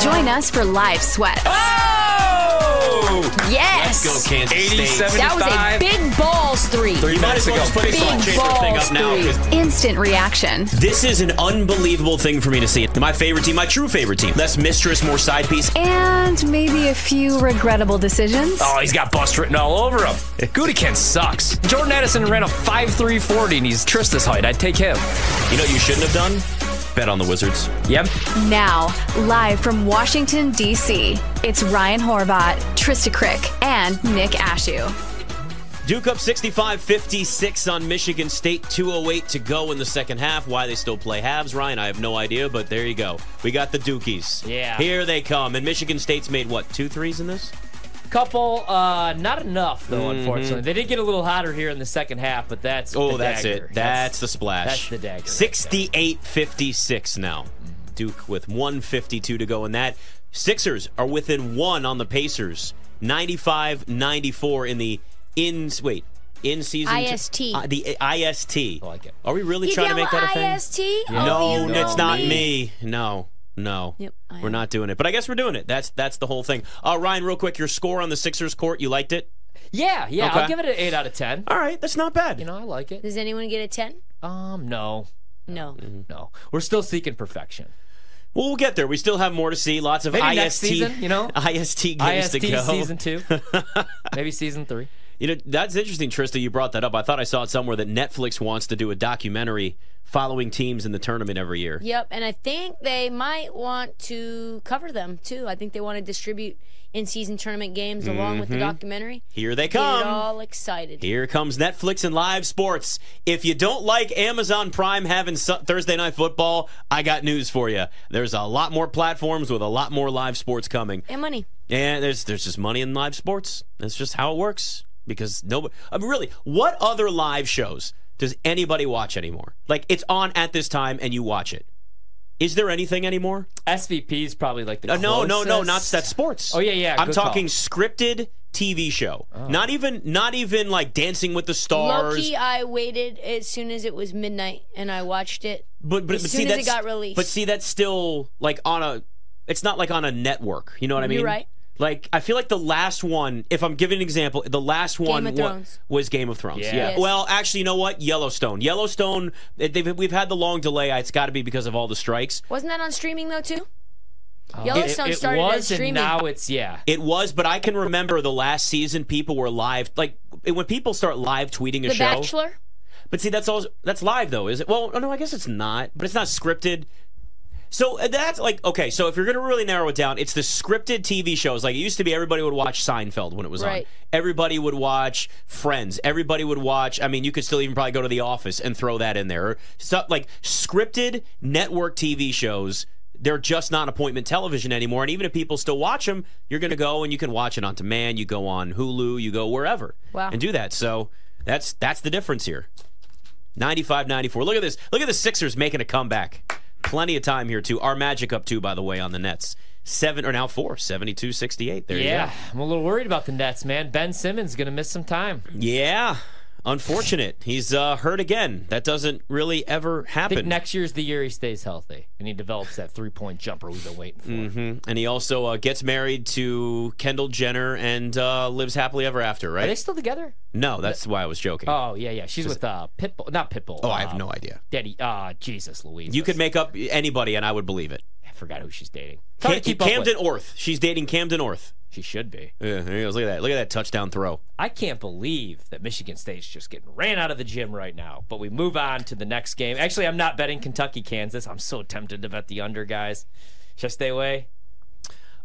Join us for live sweats. Oh! Yes. Let's go, Kansas 80, State. That was a big balls three. You might as well just put this Big salt chamber thing balls up now. 'cause three. Instant reaction. This is an unbelievable thing for me to see. My favorite team, my true favorite team. Less mistress, more side piece. And maybe a few regrettable decisions. Oh, he's got bust written all over him. Gudikin sucks. Jordan Addison ran a 5'340 and he's Trysta's height. I'd take him. You know what you shouldn't have done? Bet on the Wizards. Yep. Now, live from Washington, D.C., it's Ryan Horvat, Trysta Krick, and Nick Ashooh. Duke up 65 56 on Michigan State. 208 to go in the second half. Why they still play halves, Ryan, I have no idea, but there you go. We got the Dukies. Yeah. Here they come. And Michigan State's made what, two threes in this? Couple, uh, not enough though. Unfortunately, they did get a little hotter here in the second half, but that's Mm-hmm. Oh, the that's dagger. it. That's, the splash. that's the dagger right 68 56 now. Duke with 152 to go in that. Sixers are within one on the Pacers. 95 94 in the in wait in season IST. uh, the IST. I like it. Are we really You trying to make that a thing? IST? No, Oh, you it's know not me. No, no. Yep, I we're am. not doing it. But I guess we're doing it. That's that's the whole thing. Uh, Ryan, real quick, your score on the Sixers court. You liked it? Yeah, yeah. Okay. I'll give it an eight out of ten. All right, that's not bad. You know, I like it. Does anyone get a 10? Um, no, No. Mm-hmm. no. We're still seeking perfection. well, we'll get there. We still have more to see. Lots of Maybe IST, next season, you know? IST games IST to go. season two, maybe season three. You know, that's interesting, Trysta. You brought that up. I thought I saw it somewhere that Netflix wants to do a documentary following teams in the tournament every year. Yep, and I think they might want to cover them too. I think they want to distribute in-season tournament games along with the mm-hmm. documentary. Here they come. Get all excited. Here comes Netflix and live sports. If you don't like Amazon Prime having Su- Thursday night football, I got news for you. There's a lot more platforms with a lot more live sports coming. And money. And there's there's just money in live sports. That's just how it works. Because nobody, I mean, really, what other live shows does anybody watch anymore? Like it's on at this time and you watch it. Is there anything anymore? SVP is probably like the Uh, no, no, no, not closest. that sports. Oh, yeah, yeah, I'm good talking call. scripted TV show. Oh. Not even, not even like Dancing with the Stars. Loki, I waited as soon as it was midnight and I watched it. But but, As but soon see as it that's got released. But see that's still like on a it's not like on a network. You know what I mean? You're right. Like I feel like the last one, if I'm giving an example, the last one of wa- was Game of Thrones. Yeah. Yeah. Yes. Well, actually, you know what? Yellowstone. Yellowstone. They've, we've had the long delay. It's got to be because of all the strikes. Wasn't that on streaming though too? It, Yellowstone it started was, as streaming. and now it's yeah. It was, but I can remember the last season. People were live, like when people start live tweeting a the show. Bachelor. But see, that's all. That's live though, is it? Well, no, I guess it's not. But it's not scripted. So uh, that's like okay. So if you're gonna really narrow it down, it's the scripted TV shows. Like it used to be, everybody would watch Seinfeld when it was on. Everybody would watch Friends. Everybody would watch. I mean, you could still even probably go to The Office and throw that in there. Stuff like scripted network TV shows. They're just not appointment television anymore. And even if people still watch them, you're going to go and you can watch it on demand. You go on Hulu. You go wherever Wow. and do that. So that's that's the difference here. 95 94. Look at this. Look at the Sixers making a comeback. Plenty of time here, too. Our Magic up two, by the way, on the Nets. Seven or now four, 72 68. There you go. Yeah, I'm a little worried about the Nets, man. Ben Simmons gonna miss some time. Yeah. Unfortunate. He's uh, hurt again. That doesn't really ever happen. next year's the year he stays healthy and he develops that three point jumper we've been waiting for. hmm And he also uh, gets married to Kendall Jenner and uh, lives happily ever after, right? Are they still together? No, that's why I was joking. Oh yeah, yeah. She's with uh, Pitbull, not Pitbull. oh, I have uh, no idea. Daddy, uh, Jesus, Louise. You could make up anybody, and I would believe it. I forgot who she's dating. Cam- Camden. Orth. She's dating Camden Orth. She should be. Yeah, there he goes. Look at that. Look at that touchdown throw. I can't believe that Michigan State's just getting ran out of the gym right now. But we move on to the next game. Actually, I'm not betting Kentucky, Kansas. I'm so tempted to bet the under, guys. Should I stay away?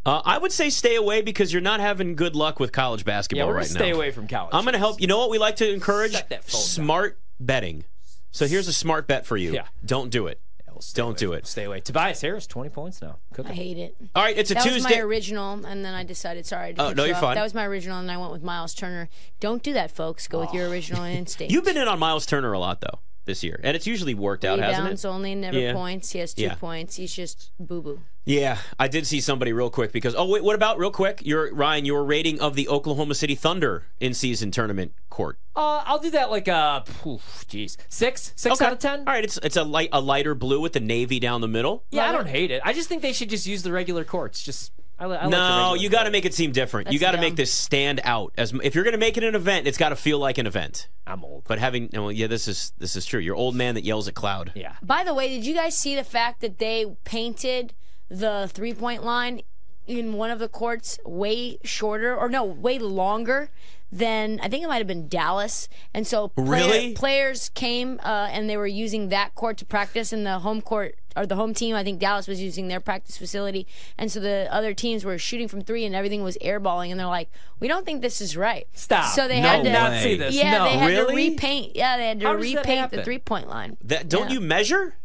Uh, I would say stay away because you're not having good luck with college basketball we're right gonna stay away from college. I'm going to help. You know what we like to encourage? Phone down. Smart betting. So here's a smart bet for you. Yeah. Don't do it. Yeah, we'll stay Don't away do it. Stay away. Tobias Harris, 20 points now. I hate it. All right, it's a That was my original, and then I decided, sorry. To Oh, no, you you're off. fine. That was my original, and I went with Miles Turner. Don't do that, folks. Go with your oh. original instinct. You've been in on Miles Turner a lot, though. This year, and it's usually worked out, hasn't Rebounds it? only, never Yeah. points. He has two Yeah. points. He's just boo boo. Yeah, I did see somebody real quick because oh wait, what about real quick? Your Ryan, your rating of the Oklahoma City Thunder in season tournament court. Uh, I'll do that like a, jeez, six, six out of ten. All right, it's it's a light a lighter blue with the navy down the middle. Yeah, I don't hate it. I just think they should just use the regular courts. Just I, li- I like the no, regular you got to make it seem different. you got to make this stand out. As if you're going to make it an event, it's got to feel like an event. I'm old. But having well, yeah, this is this is true. You're old man that yells at cloud. Yeah. By the way, did you guys see the fact that they painted the three point line in one of the courts way shorter, or no, way longer than I think it might have been Dallas? And so player- Really? players came uh, and they were using that court to practice, and the home court or the home team, I think Dallas was using their practice facility, and so the other teams were shooting from three, and everything was airballing, and they're like, "We don't think this is right." Stop. So they no, had to not see this. Yeah, no. they had to repaint. Yeah, they had to How repaint the three point line. That don't Yeah. you measure?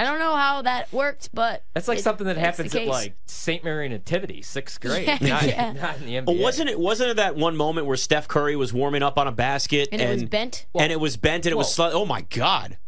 I don't know how that worked, but That's like it- something that happens at like St. Mary Nativity, sixth grade, Yeah, not, yeah. not in the NBA. But wasn't it wasn't it that one moment where Steph Curry was warming up on a basket and, it was bent. and it was bent and it was Whoa. sli- oh my god.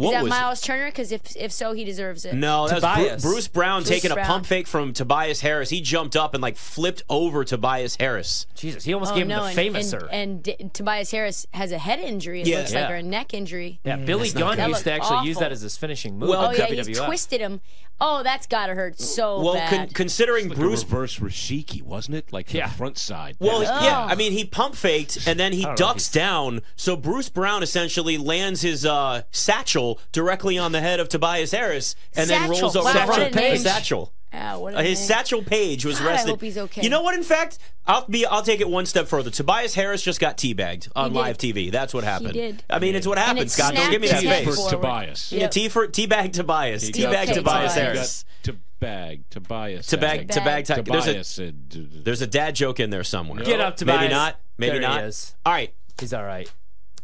What Is that was Miles Turner? Because if if so, he deserves it. No, that was Bru- Bruce Brown Bruce taking a pump fake from Tobias Harris. He jumped up and like flipped over Tobias Harris. Jesus, he almost Oh, gave him no, the and, Fameasser. and, and D- Tobias Harris has a head injury. It Yeah. looks like, Yeah. or a neck injury. yeah, Billy Mm, not Gunn good. used to That actually looked use that as his finishing move. Well, in Oh yeah, he WWF. twisted him. Oh, that's gotta hurt so Well, bad. con- considering Like Bruce a reverse Rashiki, wasn't it? Like Yeah. the front side. Well, Yeah. yeah. I mean, he pump faked and then he I know ducks down. So Bruce Brown essentially lands his uh, satchel directly on the head of Tobias Harris and then rolls over Wow, the front a name. satchel. Ah, what Uh, his name. Satchel Paige was God, I hope he's okay. You know what? In fact, I'll be. I'll take it one step further. Tobias Harris just got teabagged on live TV. That's what happened. He did. I mean, it's what And happens, it Scott. Don't give me that face. head For forward. Tobias. Yeah, T for teabag Tobias. He Teabag got- Tobias He Harris. got To bag, Tobias. To bag, to bag. Bag. There's a Tobias said. d- d- there's a dad joke in there somewhere. Get up, Tobias. Maybe not. Maybe There he not. is. All right. He's all right.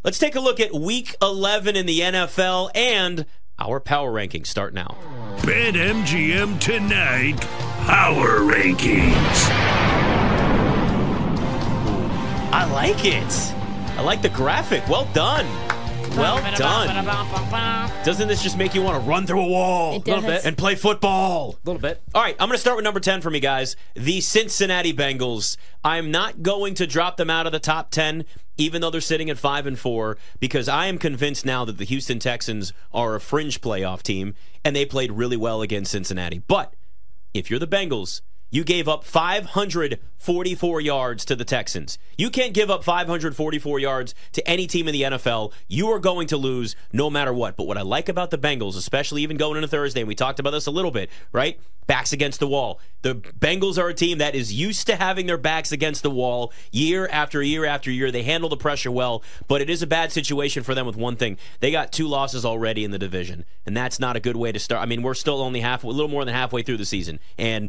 Let's take a look at Week 11 in the NFL and our power rankings. Start now. BetMGM tonight. Power Rankings. I like it. I like the graphic. Well done. Well done. Doesn't this just make you want to run through a wall It does. bit. and play football? A little bit. All right, I'm going to start with number 10 for me, guys. The Cincinnati Bengals. I'm not going to drop them out of the top 10, even though they're sitting at 5 and 4, because I am convinced now that the Houston Texans are a fringe playoff team, and they played really well against Cincinnati. But if you're the Bengals, you gave up 544 yards to the Texans. You can't give up 544 yards to any team in the NFL. You are going to lose no matter what. But what I like about the Bengals, especially even going into Thursday, and we talked about this a little bit, right? Backs against the wall. The Bengals are a team that is used to having their backs against the wall year after year after year. They handle the pressure well, but it is a bad situation for them with one thing. They got two losses already in the division, and that's not a good way to start. I mean, we're still only half, a little more than halfway through the season, and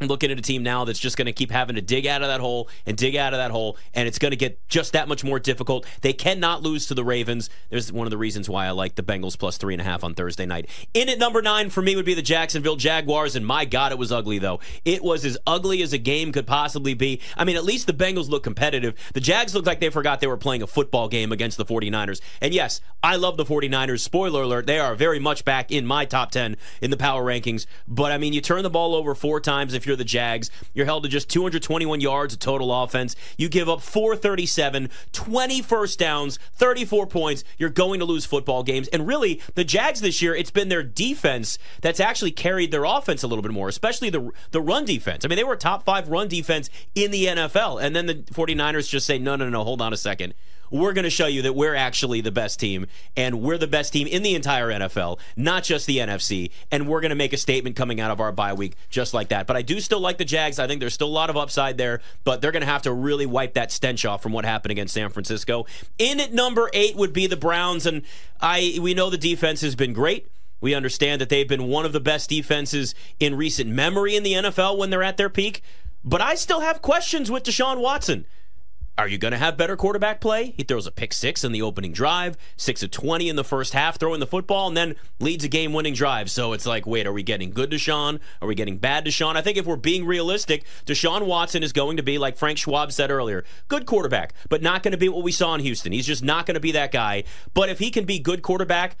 looking at a team now that's just going to keep having to dig out of that hole and dig out of that hole, and it's going to get just that much more difficult. They cannot lose to the Ravens. There's one of the reasons why I like the Bengals plus three and a half on Thursday night. In at number nine for me would be the Jacksonville Jaguars, and my God, it was ugly though. It was as ugly as a game could possibly be. I mean, at least the Bengals look competitive. The Jags looked like they forgot they were playing a football game against the 49ers. And yes, I love the 49ers. Spoiler alert, they are very much back in my top 10 in the power rankings. But I mean, you turn the ball over four times if you're the Jags. You're held to just 221 yards of total offense. You give up 437, 20 first downs, 34 points. You're going to lose football games. And really, the Jags this year, it's been their defense that's actually carried their offense a little bit more, especially the the run defense. I mean, they were a top five run defense in the NFL. And then the 49ers just say, no, no, no, hold on a second we're going to show you that we're actually the best team and we're the best team in the entire NFL, not just the NFC. And we're going to make a statement coming out of our bye week just like that. But I do still like the Jags. I think there's still a lot of upside there, but they're going to have to really wipe that stench off from what happened against San Francisco. In at number eight would be the Browns. And I we know the defense has been great. We understand that they've been one of the best defenses in recent memory in the NFL when they're at their peak. But I still have questions with Deshaun Watson. Are you going to have better quarterback play? He throws a pick six in the opening drive, six of 20 in the first half, throwing the football, and then leads a game winning drive. So it's like, wait, are we getting good Deshaun? Are we getting bad Deshaun? I think if we're being realistic, Deshaun Watson is going to be, like Frank Schwab said earlier, good quarterback, but not going to be what we saw in Houston. He's just not going to be that guy. But if he can be good quarterback,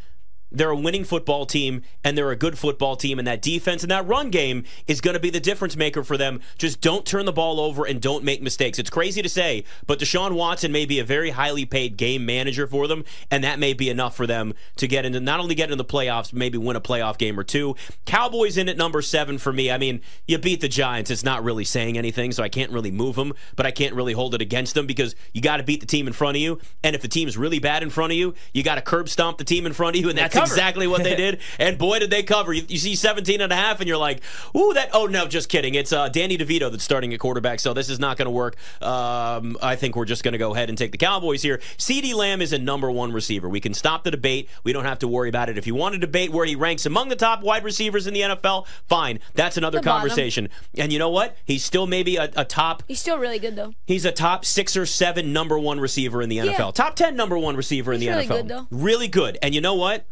they're a winning football team and they're a good football team and that defense and that run game is going to be the difference maker for them. Just don't turn the ball over and don't make mistakes. It's crazy to say but deshaun watson may be a very highly paid game manager for them and that may be enough for them to get into not only get into the playoffs maybe win a playoff game or two. Cowboys in at number seven for me. I mean you beat the giants. It's not really saying anything so i can't really move them but i can't really hold it against them because you got to beat the team in front of you and if the team's really bad in front of you you got to curb stomp the team in front of you and that's. Exactly what they did. And boy, did they cover. You, you see 17 and a half, and you're like, ooh, that. Oh, no, just kidding. It's uh, Danny DeVito that's starting at quarterback, so this is not going to work. Um, I think we're just going to go ahead and take the Cowboys here. CeeDee Lamb is a number one receiver. We can stop the debate. We don't have to worry about it. If you want to debate where he ranks among the top wide receivers in the NFL, fine. That's another The bottom. conversation. And you know what? He's still maybe a, a top He's still really good though. He's a top six or seven number one receiver in the NFL. Yeah. Top 10 number one receiver in He's the really NFL. good, though. Really good. And you know what?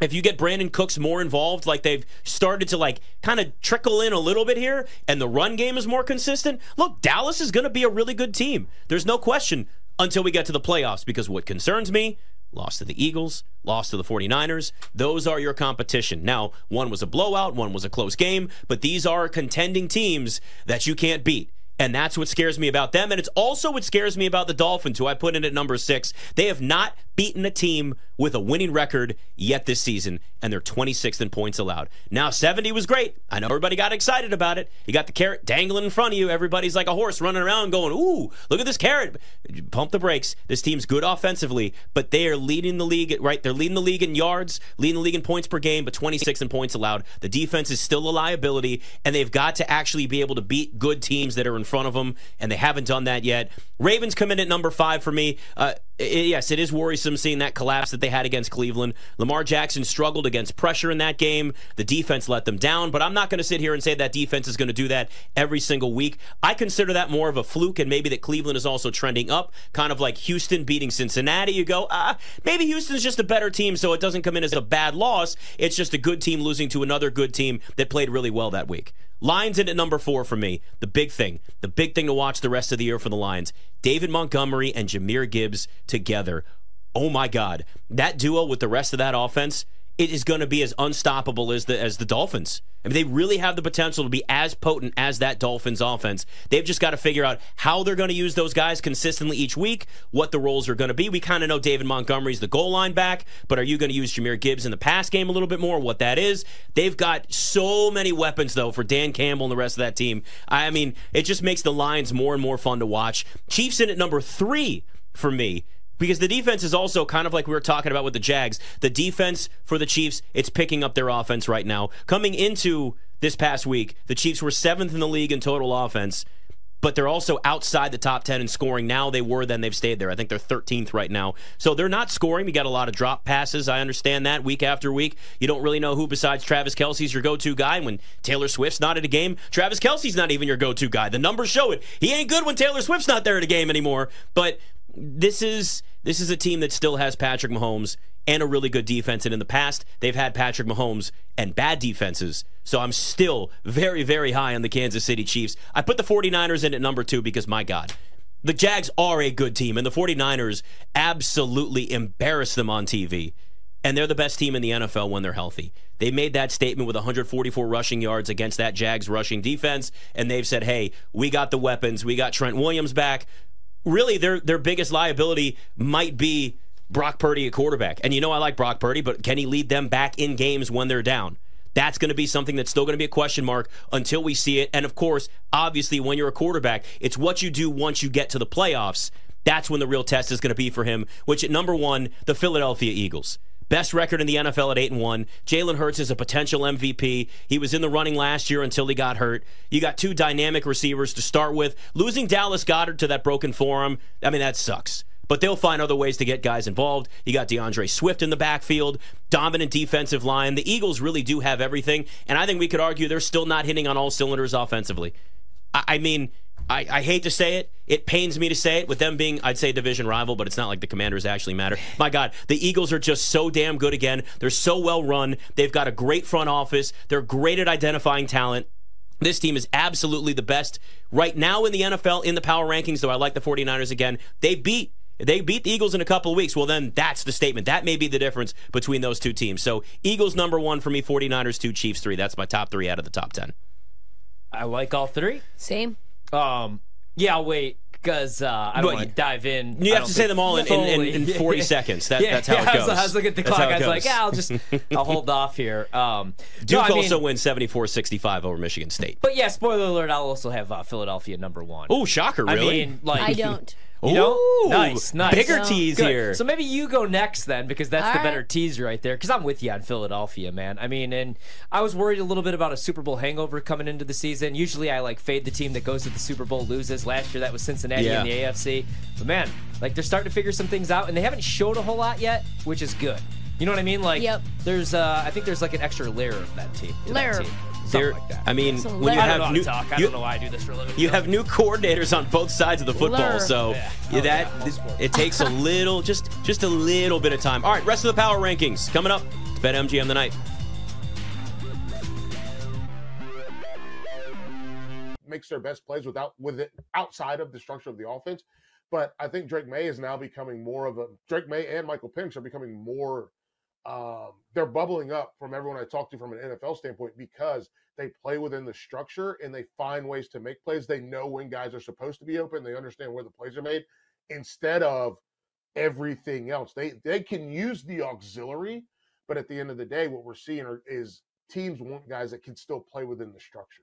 If you get Brandin Cooks more involved, like they've started to like kind of trickle in a little bit here, and the run game is more consistent, look, Dallas is going to be a really good team. There's no question until we get to the playoffs, because what concerns me, lost to the Eagles, lost to the 49ers, those are your competition. Now, one was a blowout, one was a close game, but these are contending teams that you can't beat. And that's what scares me about them. And it's also what scares me about the Dolphins, who I put in at number six. They have not beaten a team with a winning record yet this season, and they're 26th in points allowed. Now, 70 was great. I know everybody got excited about it. You got the carrot dangling in front of you. Everybody's like a horse running around going, Ooh, look at this carrot. Pump the brakes. This team's good offensively, but they are leading the league, right? They're leading the league in yards, leading the league in points per game, but 26 in points allowed. The defense is still a liability, and they've got to actually be able to beat good teams that are in front of them, and they haven't done that yet. Ravens come in at number five for me. Uh, i- yes, it is worrisome seeing that collapse that they had against Cleveland. Lamar Jackson struggled against pressure in that game. The defense let them down, but I'm not going to sit here and say that defense is going to do that every single week. I consider that more of a fluke, and maybe that Cleveland is also trending up, kind of like Houston beating Cincinnati. You go, ah, maybe Houston's just a better team, so it doesn't come in as a bad loss. It's just a good team losing to another good team that played really well that week. Lions in at number four for me. The big thing, the big thing to watch the rest of the year for the Lions. David Montgomery and Jahmyr Gibbs together. Oh my God, that duo with the rest of that offense, it is going to be as unstoppable as the as the Dolphins. I mean, they really have the potential to be as potent as that Dolphins offense. They've just got to figure out how they're going to use those guys consistently each week, what the roles are going to be. We kind of know David Montgomery's the goal line back, but are you going to use Jahmyr Gibbs in the pass game a little bit more? What that is? They've got so many weapons though for Dan Campbell and the rest of that team. I mean, it just makes the Lions more and more fun to watch. Chiefs in at number three for me because the defense is also kind of like we were talking about with the Jags. The defense for the Chiefs, it's picking up their offense right now. Coming into this past week, the Chiefs were seventh in the league in total offense, but they're also outside the top 10 in scoring. Now they were, then they've stayed there. I think they're 13th right now. So they're not scoring. We got a lot of drop passes. I understand that week after week. You don't really know who besides Travis Kelce's your go to guy. When Taylor Swift's not at a game, Travis Kelce's not even your go to guy. The numbers show it. He ain't good when Taylor Swift's not there at a game anymore. But this is this is a team that still has Patrick Mahomes and a really good defense. And in the past, they've had Patrick Mahomes and bad defenses. So I'm still very, very high on the Kansas City Chiefs. I put the 49ers in at number two because, my God, the Jags are a good team, and the 49ers absolutely embarrass them on TV. And they're the best team in the NFL when they're healthy. They made that statement with 144 rushing yards against that Jags rushing defense, and they've said, hey, we got the weapons. We got Trent Williams back. Really, their, their biggest liability might be Brock Purdy at quarterback. And you know I like Brock Purdy, but can he lead them back in games when they're down? That's going to be something that's still going to be a question mark until we see it. And of course, obviously, when you're a quarterback, it's what you do once you get to the playoffs. That's when the real test is going to be for him, which at number one, the Philadelphia Eagles. Best record in the NFL at 8 and 1. Jalen Hurts is a potential MVP. He was in the running last year until he got hurt. You got two dynamic receivers to start with. Losing Dallas Goedert to that broken forearm, I mean, that sucks. But they'll find other ways to get guys involved. You got DeAndre Swift in the backfield, dominant defensive line. The Eagles really do have everything, and I think we could argue they're still not hitting on all cylinders offensively. I I mean, I, I hate to say it. It pains me to say it with them being, I'd say, division rival, but it's not like the commanders actually matter. My God, the Eagles are just so damn good again. They're so well run. They've got a great front office. They're great at identifying talent. This team is absolutely the best right now in the NFL in the power rankings, though I like the 49ers again. They beat they beat the Eagles in a couple of weeks. Well, then that's the statement. That may be the difference between those two teams. So Eagles number one for me, 49ers two, Chiefs three. That's my top three out of the top 10. I like all three. Same. Um, yeah, I'll wait because uh, I don't want to dive in. You have to say them all in, in, in, in 40 seconds. That, yeah, that's how yeah, it I goes. was, I was looking at the That's clock. I it was like, yeah, I'll just I'll hold off here. Um, Duke no, I mean, also wins 74 65 over Michigan State. But yeah, spoiler alert. I'll also have uh, Philadelphia number one. Oh, shocker, I really? mean, like I don't. You know? Ooh, nice, nice. Bigger No. tease Good. here. So maybe you go next then, because that's All the right. better tease right there. Because I'm with you on Philadelphia, man. I mean, and I was worried a little bit about a Super Bowl hangover coming into the season. Usually, I like fade the team that goes to the Super Bowl loses. Last year, that was Cincinnati Yeah. in the AFC. But man, like they're starting to figure some things out, and they haven't showed a whole lot yet, which is good. You know what I mean? Like, Yep. there's, uh, I think there's like an extra layer of that team. to that Layer. team. Something like that. I mean, Some when you. I have how new, to talk. I you, don't know why I do this for a living. you have new coordinators on both sides of the football, Blur. so Yeah. yeah, Oh, that yeah, it takes a little, just just a little bit of time. All right, rest of the power rankings coming up. It's Bet MGM the night. makes their best plays without with it outside of the structure of the offense. But I think Drake Maye is now becoming more of a Drake Maye and Michael Penix are becoming more. Um, they're bubbling up from everyone I talk to from an NFL standpoint because they play within the structure and they find ways to make plays. They know when guys are supposed to be open. They understand where the plays are made instead of everything else. They they can use the auxiliary, but at the end of the day, what we're seeing are, is teams want guys that can still play within the structure.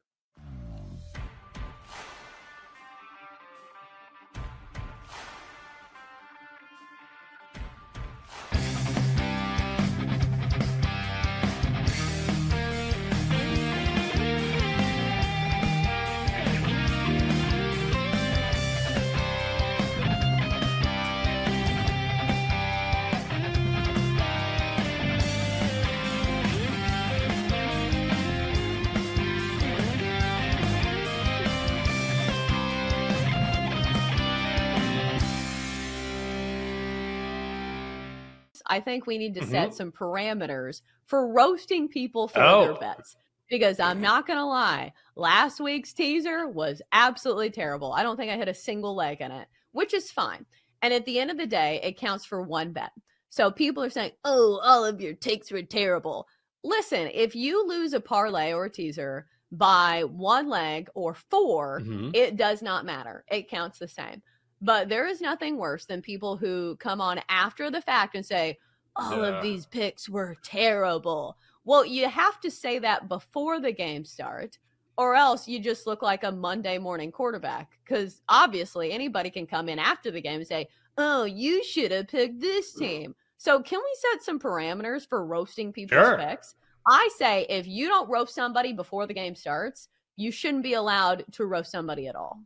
Think we need to Mm-hmm. set some parameters for roasting people for Oh. their bets. Because I'm not going to lie, last week's teaser was absolutely terrible. I don't think I hit a single leg in it, which is fine. And at the end of the day, it counts for one bet. So people are saying, oh, all of your takes were terrible. Listen, if you lose a parlay or a teaser by one leg or 4 Mhm. it does not matter. It counts the same. But there is nothing worse than people who come on after the fact and say, all Yeah. of these picks were terrible. Well, you have to say that before the game starts, or else you just look like a Monday morning quarterback. Because obviously, anybody can come in after the game and say, oh, you should have picked this team. So, can we set some parameters for roasting people's Sure. picks? I say if you don't roast somebody before the game starts, you shouldn't be allowed to roast somebody at all.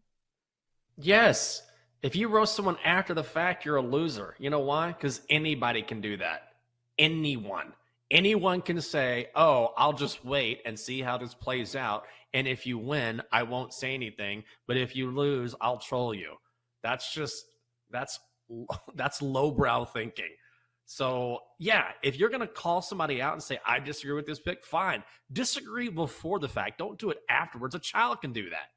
Yes. If you roast someone after the fact, you're a loser. You know why? Because anybody can do that. Anyone. Anyone can say, oh, I'll just wait and see how this plays out. And if you win, I won't say anything. But if you lose, I'll troll you. That's just, that's, that's lowbrow thinking. So, yeah, if you're going to call somebody out and say, I disagree with this pick, fine. Disagree before the fact. Don't do it afterwards. A child can do that.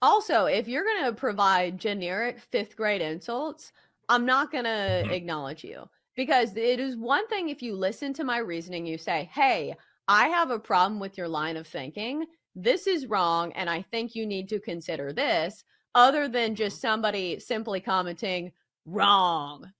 Also, if you're going to provide generic fifth grade insults, I'm not going to mm-hmm. acknowledge you because it is one thing if you listen to my reasoning, you say, Hey, I have a problem with your line of thinking. This is wrong. And I think you need to consider this, other than mm-hmm. just somebody simply commenting, wrong.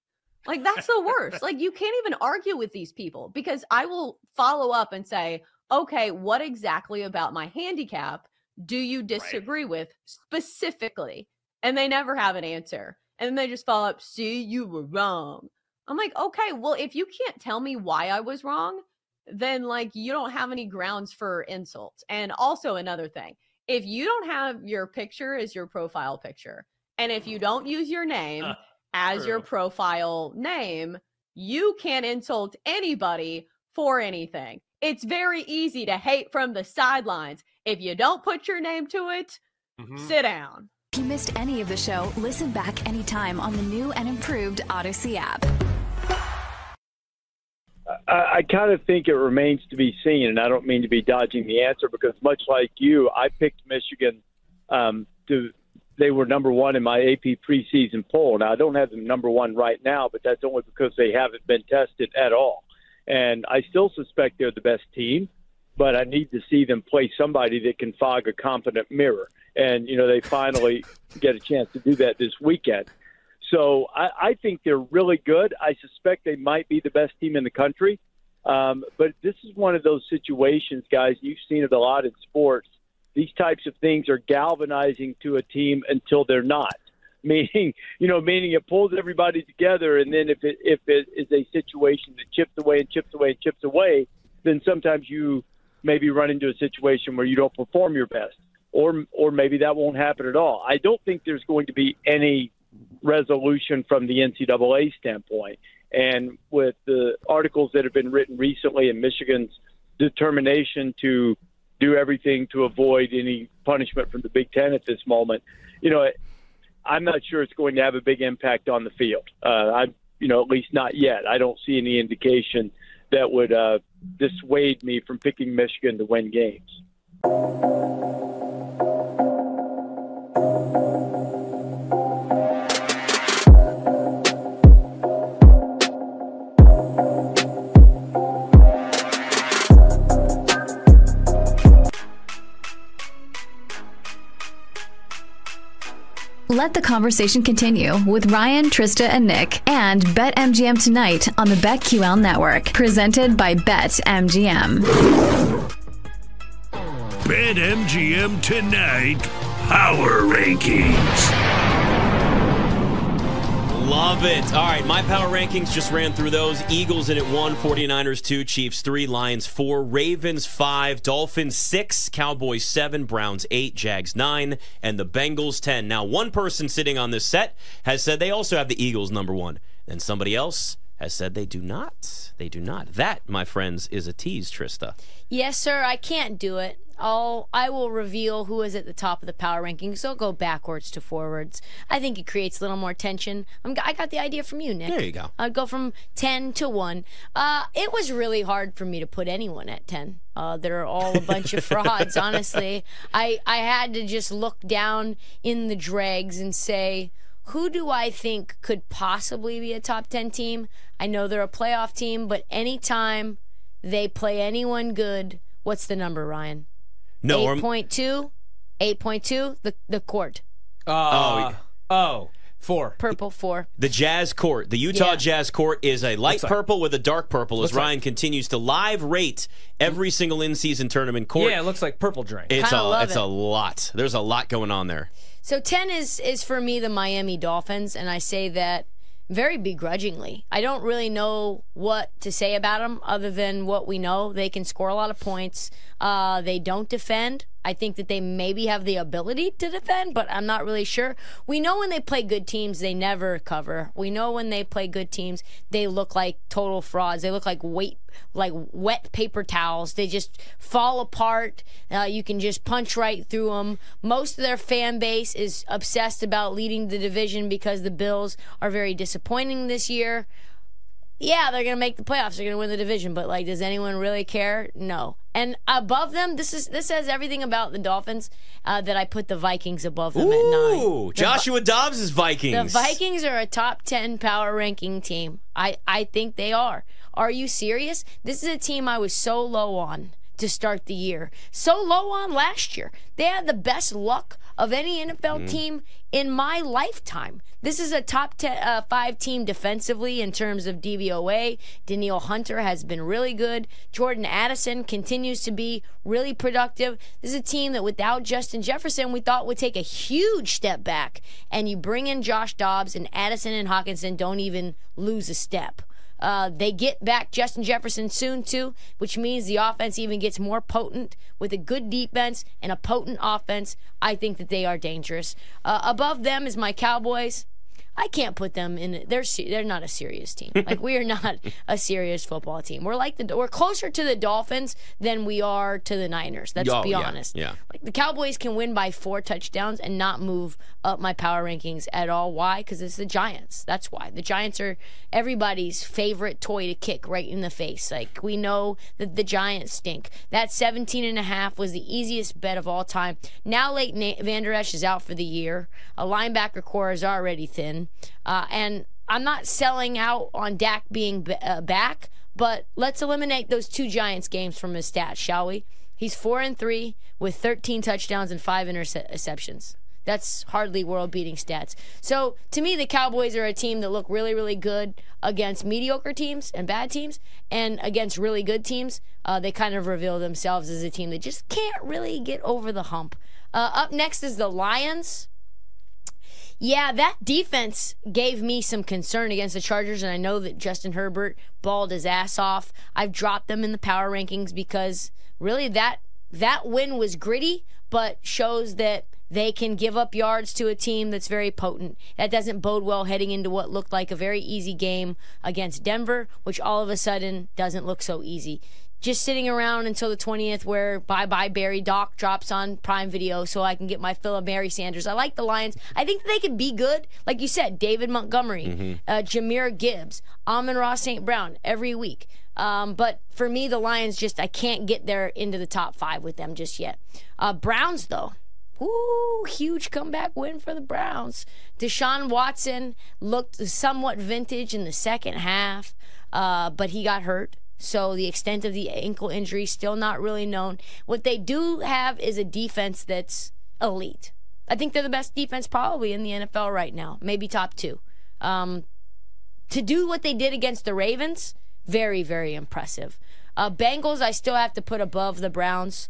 Like, that's the worst. like, you can't even argue with these people because I will follow up and say, Okay, what exactly about my handicap? Do you disagree with specifically? And they never have an answer. And then they just follow up, see, you were wrong. I'm like, okay, well, if you can't tell me why I was wrong, then like you don't have any grounds for insults. And also another thing, if you don't have your picture as your profile picture, and if you don't use your name Uh, as your profile name, you can't insult anybody for anything. It's very easy to hate from the sidelines. If you don't put your name to it, Sit down. If you missed any of the show, listen back anytime on the new and improved Audacy app. I, I kind of think it remains to be seen, and I don't mean to be dodging the answer because, much like you, I picked Michigan um, to. They were number one in my AP preseason poll. Now I don't have them number one right now, but that's only because they haven't been tested at all. And I still suspect they're the best team, but I need to see them play somebody that can fog a confident mirror. And you know they finally get a chance to do that this weekend. So I, I think they're really good. I suspect they might be the best team in the country. Um, but this is one of those situations, guys. You've seen it a lot in sports. These types of things are galvanizing to a team until they're not. Meaning, you know, meaning it pulls everybody together, and then if it if it is a situation that chips away and chips away and chips away, then sometimes you maybe run into a situation where you don't perform your best, or or maybe that won't happen at all. I don't think there's going to be any resolution from the NCAA standpoint. And with the articles that have been written recently in Michigan's determination to do everything to avoid any punishment from the Big Ten at this moment, you know, I'm not sure it's going to have a big impact on the field. Uh, I, you know, at least not yet. I don't see any indication that would uh, dissuade me from picking Michigan to win games. Let the conversation continue with Ryan, Trysta, and Nick and BetMGM tonight on the BetQL network, presented by BetMGM. BetMGM tonight, Power Rankings. Love it. All right, my power rankings just ran through those. Eagles in at 1, 49ers 2, Chiefs 3, Lions 4, Ravens 5, Dolphins 6, Cowboys 7, Browns 8, Jags 9, and the Bengals 10. Now, one person sitting on this set has said they also have the Eagles number 1, and somebody else has said they do not. They do not. That, my friends, is a tease, Trysta. Yes, sir. I can't do it. I'll I will reveal who is at the top of the power rankings. So I'll go backwards to forwards. I think it creates a little more tension. I'm, I got the idea from you, Nick. There you go. I'd go from ten to one. Uh, it was really hard for me to put anyone at ten. Uh, they're all a bunch of frauds. Honestly, I I had to just look down in the dregs and say. Who do I think could possibly be a top 10 team? I know they're a playoff team, but anytime they play anyone good, what's the number, Ryan? No, I'm- 8.2 8.2 the the court Uh, oh, four. purple 4 The Jazz Court, the Utah Yeah. Jazz Court, is a light like- purple with a dark purple. As Looks like- Ryan continues to live rate every single in-season tournament court. Yeah, it looks like purple drink. it's Kinda a love it's it. a lot. There's a lot going on there. So 10 is is for me the Miami Dolphins and I say that very begrudgingly. I don't really know what to say about them other than what we know. They can score a lot of points. Uh, they don't defend. I think that they maybe have the ability to defend, but I'm not really sure. We know when they play good teams, they never cover. We know when they play good teams, they look like total frauds. They look like weight, like wet paper towels. They just fall apart. Uh, you can just punch right through them. Most of their fan base is obsessed about leading the division because the Bills are very disappointing this year yeah, they're gonna make the playoffs. They're gonna win the division, but like, does anyone really care? No. And above them, this is this says everything about the Dolphins uh, that I put the Vikings above them at nine. Ooh, Joshua Dobbs is Vikings. The Vikings are a top 10 power ranking team. I, I think they are. Are you serious? This is a team I was so low on to start the year. So low on last year. They had the best luck of any NFL team in my lifetime. This is a top 10, uh, five team defensively in terms of DVOA. Danielle Hunter has been really good. Jordan Addison continues to be really productive. This is a team that without Justin Jefferson, we thought would take a huge step back. And you bring in Josh Dobbs and Addison and Hockenson don't even lose a step. Uh, they get back Justin Jefferson soon, too, which means the offense even gets more potent with a good defense and a potent offense. I think that they are dangerous. Uh, above them is my Cowboys. I can't put them in. They're they're not a serious team. Like we are not a serious football team. We're like the we're closer to the Dolphins than we are to the Niners. Let's Oh, be yeah, honest. yeah. Like the Cowboys can win by four touchdowns and not move up my power rankings at all. Why? Because it's the Giants. That's why the Giants are everybody's favorite toy to kick right in the face. Like we know that the Giants stink. That 17 and a half was the easiest bet of all time. Now Leighton Vander Esch is out for the year. A linebacker core is already thin, uh, and I'm not selling out on Dak being b- uh, back. But let's eliminate those two Giants games from his stats, shall we? He's four and three with 13 touchdowns and five interceptions. That's hardly world beating stats. So to me, the Cowboys are a team that look really, really good against mediocre teams and bad teams, and against really good teams, uh, they kind of reveal themselves as a team that just can't really get over the hump. Uh, up next is the Lions. Yeah, that defense gave me some concern against the Chargers, and I know that Justin Herbert balled his ass off. I've dropped them in the power rankings because really that that win was gritty, but shows that they can give up yards to a team that's very potent. That doesn't bode well heading into what looked like a very easy game against Denver, which all of a sudden doesn't look so easy just sitting around until the 20th where bye bye Barry Doc drops on Prime Video so I can get my fill of Barry Sanders. I like the Lions. I think they could be good. Like you said, David Montgomery, uh, Jahmyr Gibbs, Amon-Ra St. Brown every week. Um, but for me, the Lions just, I can't get there into the top five with them just yet. Uh, Browns, though. Ooh, huge comeback win for the Browns. Deshaun Watson looked somewhat vintage in the second half, uh, but he got hurt. So the extent of the ankle injury still not really known. What they do have is a defense that's elite. I think they're the best defense probably in the NFL right now, maybe top two. Um, to do what they did against the Ravens, very very impressive. Uh, Bengals, I still have to put above the Browns.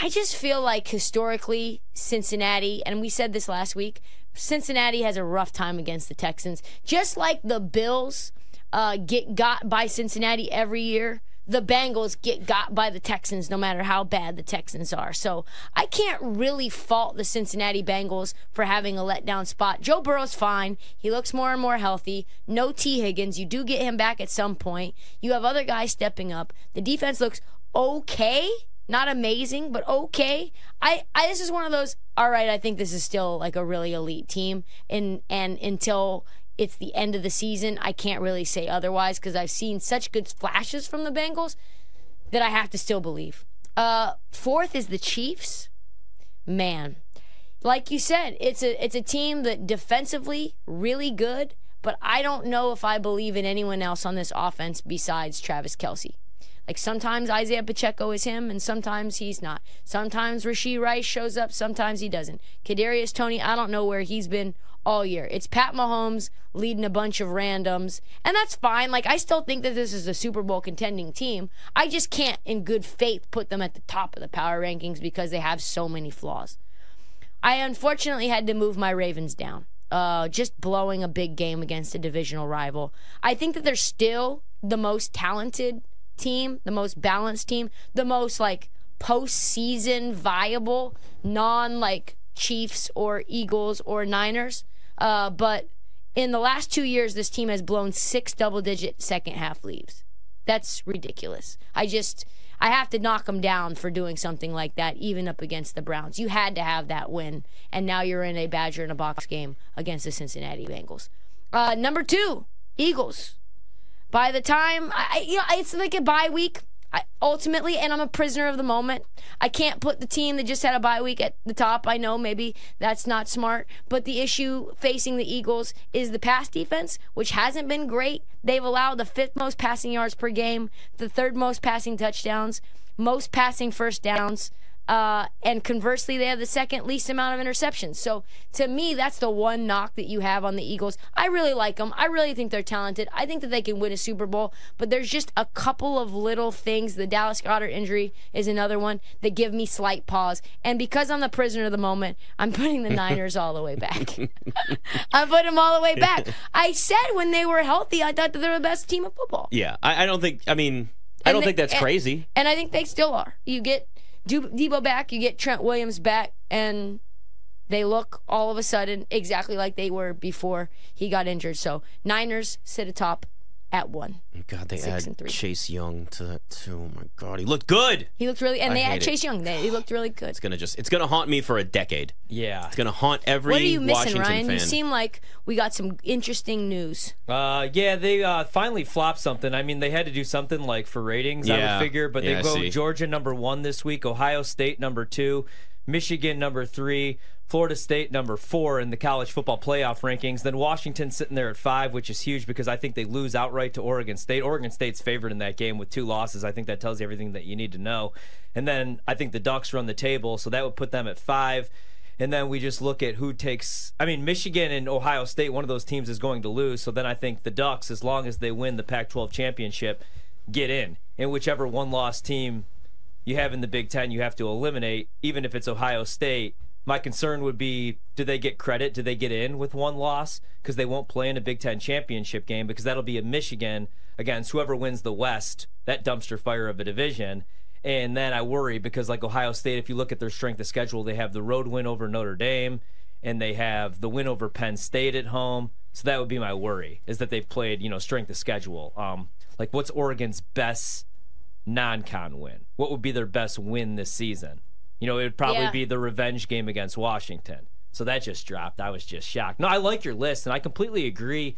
I just feel like historically Cincinnati, and we said this last week, Cincinnati has a rough time against the Texans. Just like the Bills uh, get got by Cincinnati every year, the Bengals get got by the Texans no matter how bad the Texans are. So I can't really fault the Cincinnati Bengals for having a letdown spot. Joe Burrow's fine. He looks more and more healthy. No Tee Higgins. You do get him back at some point. You have other guys stepping up. The defense looks okay. Not amazing, but okay. I, I this is one of those. All right, I think this is still like a really elite team, and and until it's the end of the season, I can't really say otherwise because I've seen such good flashes from the Bengals that I have to still believe. Uh, fourth is the Chiefs. Man, like you said, it's a it's a team that defensively really good, but I don't know if I believe in anyone else on this offense besides Travis Kelce. Like sometimes Isaiah Pacheco is him, and sometimes he's not. Sometimes Rashee Rice shows up, sometimes he doesn't. Kadarius Toney, I don't know where he's been all year. It's Pat Mahomes leading a bunch of randoms, and that's fine. Like I still think that this is a Super Bowl contending team. I just can't, in good faith, put them at the top of the power rankings because they have so many flaws. I unfortunately had to move my Ravens down. Uh, just blowing a big game against a divisional rival. I think that they're still the most talented team, the most balanced team, the most like postseason viable, non like Chiefs or Eagles or Niners. Uh, but in the last two years, this team has blown six double digit second half leaves. That's ridiculous. I just, I have to knock them down for doing something like that, even up against the Browns. You had to have that win, and now you're in a Badger in a box game against the Cincinnati Bengals. Uh, number two, Eagles. By the time I, you know, it's like a bye week. I, ultimately, and I'm a prisoner of the moment. I can't put the team that just had a bye week at the top. I know maybe that's not smart, but the issue facing the Eagles is the pass defense, which hasn't been great. They've allowed the fifth most passing yards per game, the third most passing touchdowns, most passing first downs. Uh, and conversely, they have the second least amount of interceptions. So to me, that's the one knock that you have on the Eagles. I really like them. I really think they're talented. I think that they can win a Super Bowl. But there's just a couple of little things. The Dallas Goedert injury is another one that give me slight pause. And because I'm the prisoner of the moment, I'm putting the Niners all the way back. I'm putting them all the way back. I said when they were healthy, I thought that they were the best team of football. Yeah, I, I don't think. I mean, I And don't they- think that's and- crazy. And I think they still are. You get Deebo back, you get Trent Williams back, and they look all of a sudden exactly like they were before he got injured. So Niners sit atop at one. God, they Six add. Chase Young to that too. Oh my God, he looked good. He looked really, and I they had hate it. Chase Young. They, he looked really good. It's gonna just it's gonna haunt me for a decade. Yeah. It's gonna haunt every What are you missing, Washington Ryan? fan. You seem like we got some interesting news. Uh, yeah, they uh, finally flopped something. I mean, they had to do something like for ratings, I would figure, but Yeah, they go. Georgia number one this week, Ohio State number two, Michigan number three, Florida State number four in the college football playoff rankings. Then Washington sitting there at five, which is huge because I think they lose outright to Oregon State. Oregon State's favored in that game with two losses. I think that tells you everything that you need to know. And then I think the Ducks run the table, so that would put them at five. And then we just look at who takes. I mean, Michigan and Ohio State, one of those teams is going to lose. So then I think the Ducks, as long as they win the Pac 12 championship, get in. And whichever one loss team you have in the Big Ten, you have to eliminate, even if it's Ohio State. My concern would be do they get credit? Do they get in with one loss? Because they won't play in a Big Ten championship game because that'll be a Michigan against whoever wins the West, that dumpster fire of a division. And then I worry because, like Ohio State, if you look at their strength of schedule, they have the road win over Notre Dame and they have the win over Penn State at home. So that would be my worry is that they've played, you know, strength of schedule. Um, like, what's Oregon's best non-con win? What would be their best win this season? You know, it would probably Yeah. be the revenge game against Washington. So that just dropped. I was just shocked. No, I like your list, and I completely agree.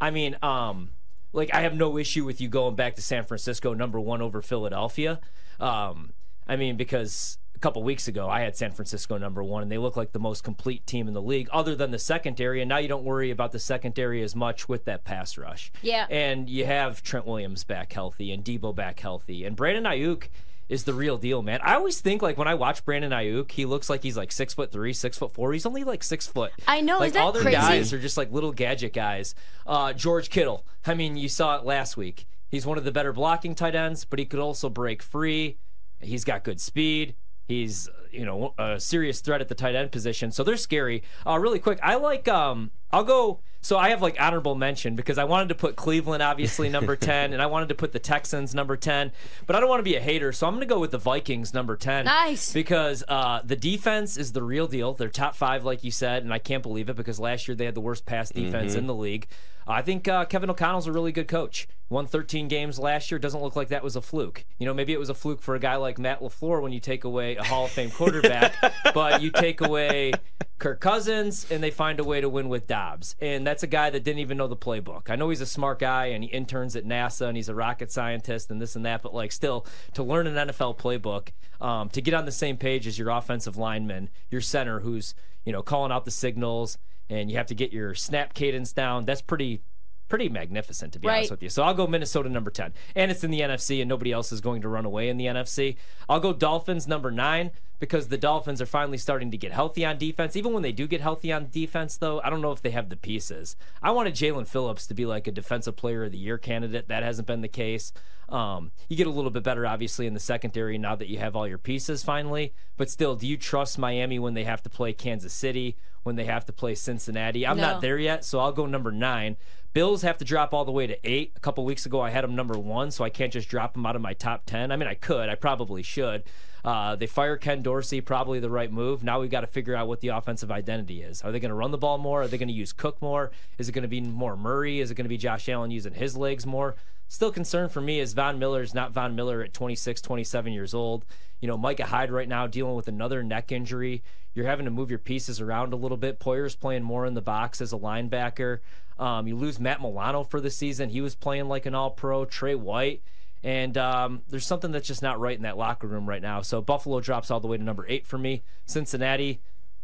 I mean, um, like I have no issue with you going back to San Francisco number one over Philadelphia. Um, I mean, because a couple weeks ago I had San Francisco number one, and they look like the most complete team in the league, other than the secondary. And now you don't worry about the secondary as much with that pass rush. Yeah. And you have Trent Williams back healthy and Deebo back healthy. And Brandon Aiyuk is the real deal, man. I always think like when I watch Brandon Aiyuk, he looks like he's like six foot three, six foot four. He's only like six foot. I know, Like is that all their crazy? guys are just like little gadget guys. Uh, George Kittle. I mean, you saw it last week. He's one of the better blocking tight ends, but he could also break free. He's got good speed. He's you know a serious threat at the tight end position. So they're scary. Uh, really quick, I like. Um, I'll go. So I have like honorable mention because I wanted to put Cleveland obviously number ten, and I wanted to put the Texans number ten, but I don't want to be a hater, so I'm going to go with the Vikings number ten. Nice. Because uh, the defense is the real deal. They're top five, like you said, and I can't believe it because last year they had the worst pass defense in the league. I think uh, Kevin O'Connell's a really good coach. Won 13 games last year. Doesn't look like that was a fluke. You know, maybe it was a fluke for a guy like Matt LaFleur when you take away a Hall of Fame quarterback, but you take away Kirk Cousins and they find a way to win with Dobbs. And that's a guy that didn't even know the playbook. I know he's a smart guy and he interns at NASA and he's a rocket scientist and this and that, but like still to learn an NFL playbook, um, to get on the same page as your offensive lineman, your center who's, you know, calling out the signals and you have to get your snap cadence down. That's pretty pretty magnificent to be honest with you. So I'll go Minnesota number 10. And it's in the NFC and nobody else is going to run away in the NFC. I'll go Dolphins number 9 because the Dolphins are finally starting to get healthy on defense. Even when they do get healthy on defense though, I don't know if they have the pieces. I wanted Jaelan Phillips to be like a defensive player of the year candidate. That hasn't been the case. Um, you get a little bit better obviously in the secondary now that you have all your pieces finally, but still do you trust Miami when they have to play Kansas City, when they have to play Cincinnati? I'm No. not there yet, so I'll go number 9. Bills have to drop all the way to eight. A couple weeks ago, I had them number one, so I can't just drop them out of my top 10. I mean, I could. I probably should. Uh, they fire Ken Dorsey, probably the right move. Now we've got to figure out what the offensive identity is. Are they going to run the ball more? Are they going to use Cook more? Is it going to be more Murray? Is it going to be Josh Allen using his legs more? Still concerned for me is Von Miller is not Von Miller at 26, 27 years old. You know, Micah Hyde right now dealing with another neck injury. You're having to move your pieces around a little bit. Poyer's playing more in the box as a linebacker. Um, you lose Matt Milano for the season. He was playing like an all pro. Trey White. And um, there's something that's just not right in that locker room right now. So Buffalo drops all the way to number eight for me. Cincinnati,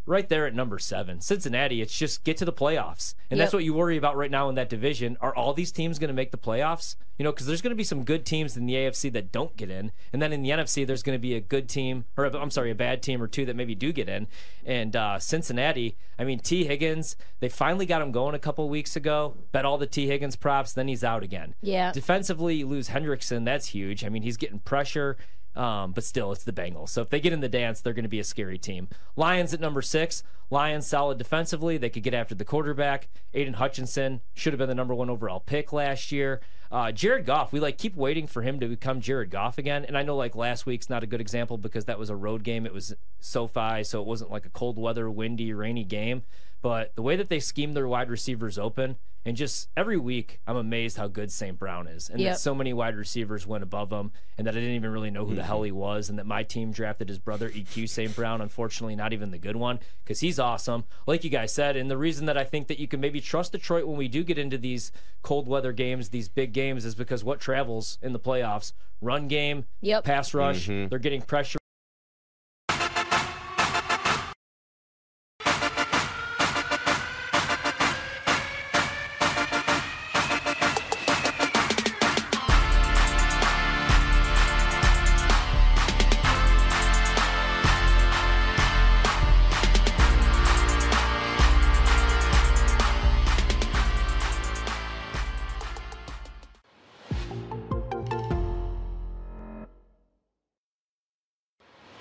right there at number seven. Cincinnati, it's just get to the playoffs. And that's what you worry about right now in that division. Are all these teams going to make the playoffs? You know, because there's going to be some good teams in the AFC that don't get in. And then in the NFC, there's going to be a good team, or I'm sorry, a bad team or two that maybe do get in. And uh, Cincinnati, I mean, Tee Higgins, they finally got him going a couple weeks ago. Bet all the Tee Higgins props, then he's out again. Yeah. Defensively, you lose Hendrickson. That's huge. I mean, he's getting pressure, um, but still, it's the Bengals. So if they get in the dance, they're going to be a scary team. Lions at number six. Lions solid defensively. They could get after the quarterback. Aidan Hutchinson should have been the number one overall pick last year. Uh, Jared Goff, we like keep waiting for him to become Jared Goff again. And I know like last week's not a good example because that was a road game. It was SoFi, so it wasn't like a cold weather, windy, rainy game. But the way that they scheme their wide receivers open, and just every week, I'm amazed how good St. Brown is, and Yep. that so many wide receivers went above him, and that I didn't even really know who the hell he was, and that my team drafted his brother EQ St. Brown. Unfortunately, not even the good one because he's awesome, like you guys said. And the reason that I think that you can maybe trust Detroit when we do get into these cold weather games, these big games, is because what travels in the playoffs: run game, Yep. pass rush. Mhm. They're getting pressure.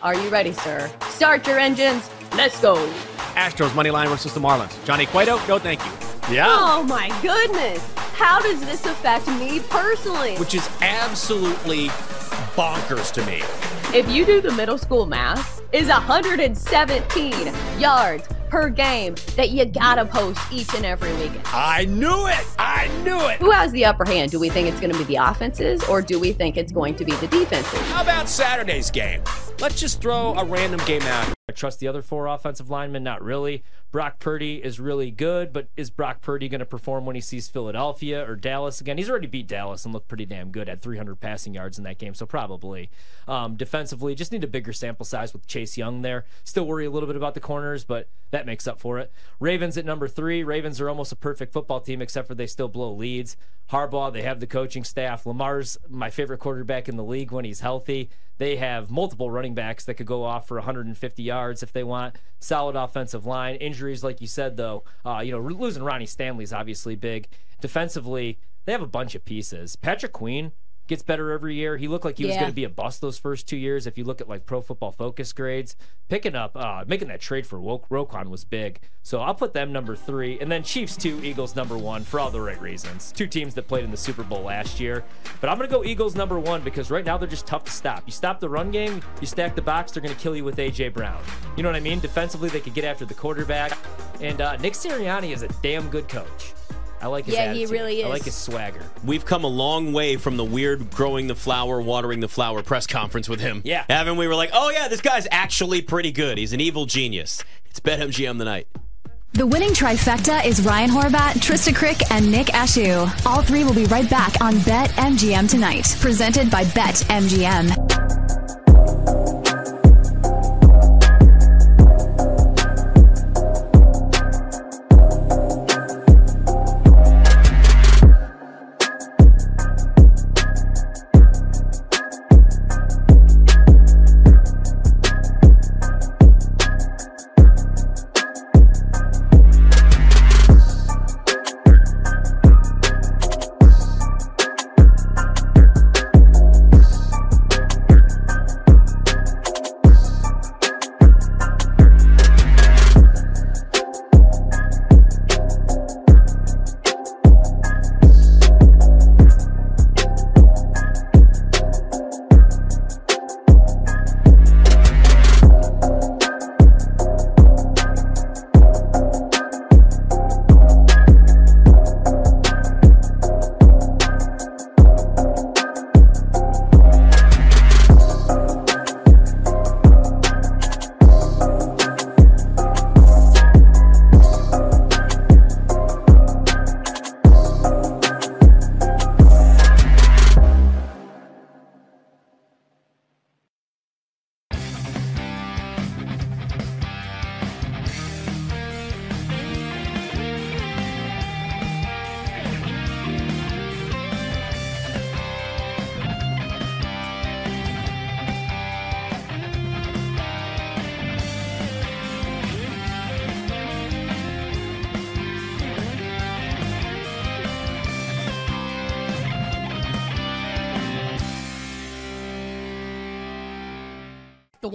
Are you ready, sir? Start your engines. Let's go. Astros money line versus the Marlins. Johnny Cueto, no thank you. Yeah. Oh my goodness. How does this affect me personally? Which is absolutely bonkers to me. If you do the middle school math, is 117 yards per game that you gotta post each and every weekend. I knew it. I knew it. Who has the upper hand? Do we think it's going to be the offenses or do we think it's going to be the defenses? How about Saturday's game? Let's just throw a random game out. I trust the other four offensive linemen, not really. Brock Purdy is really good, but is Brock Purdy going to perform when he sees Philadelphia or Dallas again? He's already beat Dallas and looked pretty damn good at 300 passing yards in that game, so probably. Um, defensively, just need a bigger sample size with Chase Young there. Still worry a little bit about the corners, but that makes up for it. Ravens at number three. Ravens are almost a perfect football team, except for they still blow leads. Harbaugh, they have the coaching staff. Lamar's my favorite quarterback in the league when he's healthy. They have multiple running backs that could go off for 150 yards if they want. Solid offensive line. Injuries, like you said, though, uh, you know, losing Ronnie Stanley is obviously big. Defensively, they have a bunch of pieces. Patrick Queen gets better every year. He looked like he was going to be a bust those first two years. If you look at like Pro Football Focus grades, picking up, uh, making that trade for Ro- Roquan was big. So I'll put them number three, and then Chiefs two, Eagles number one for all the right reasons. Two teams that played in the Super Bowl last year, but I'm going to go Eagles number one because right now they're just tough to stop. You stop the run game, you stack the box, they're going to kill you with AJ Brown. You know what I mean? Defensively, they could get after the quarterback, and uh, Nick Sirianni is a damn good coach. I like his Yeah, he really really I like his swagger. We've come a long way from the weird growing the flower, watering the flower press conference with him. Yeah. Haven't we? Were like, oh, yeah, this guy's actually pretty good. He's an evil genius. It's BetMGM tonight. The winning trifecta is Ryan Horvat, Trysta Krick, and Nick Ashooh. All three will be right back on Bet MGM tonight, presented by Bet